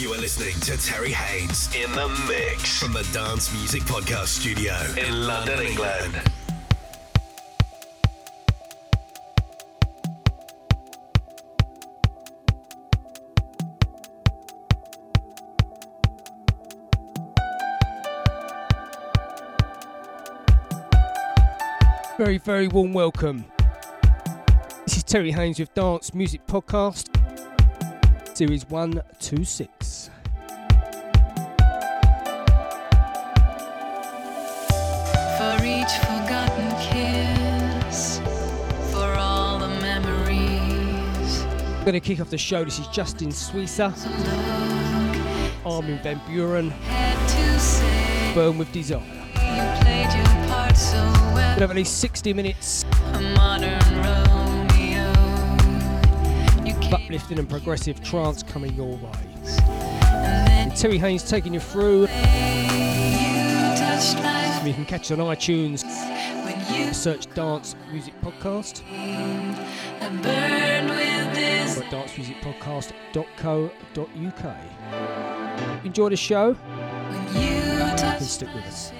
You are listening to Terry Haynes in the mix from the Dance Music Podcast Studio in London, England. Very, very warm welcome. This is Terry Haynes with Dance Music Podcast, Series 126. For each forgotten kiss, for all the memories. I'm going to kick off the show. This is Justine Suissa, Armin Van Buuren, Had to say Burn with Desire. you played your part so well. Gonna have at least 60 minutes uplifting and progressive trance coming your way. and Terry Haynes taking you through. you You can catch us on iTunes. Search Dance Music Podcast or dancemusicpodcast.co.uk. Enjoy the show touched stick with us.